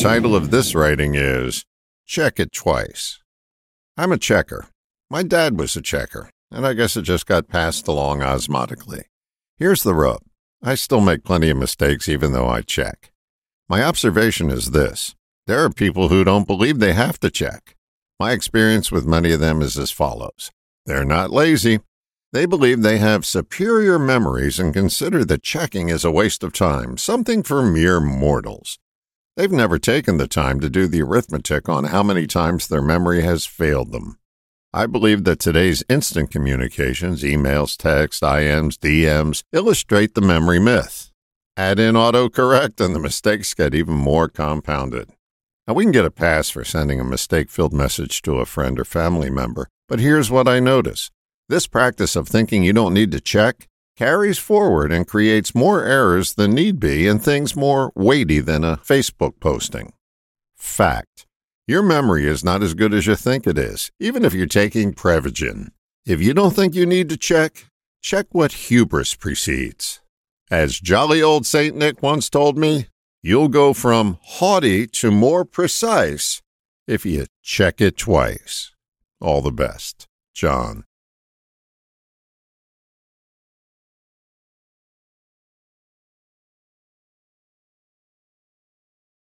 title of this writing is Check It Twice. I'm a checker. My dad was a checker, and I guess it just got passed along osmotically. Here's the rub I still make plenty of mistakes even though I check. My observation is this there are people who don't believe they have to check. My experience with many of them is as follows they're not lazy. They believe they have superior memories and consider that checking is a waste of time, something for mere mortals. They've never taken the time to do the arithmetic on how many times their memory has failed them. I believe that today's instant communications, emails, text, IMs, DMs, illustrate the memory myth. Add in autocorrect, and the mistakes get even more compounded. Now, we can get a pass for sending a mistake filled message to a friend or family member, but here's what I notice this practice of thinking you don't need to check carries forward and creates more errors than need be and things more weighty than a Facebook posting. Fact. Your memory is not as good as you think it is, even if you're taking Prevagen. If you don't think you need to check, check what hubris precedes. As jolly old St. Nick once told me, you'll go from haughty to more precise if you check it twice. All the best, John.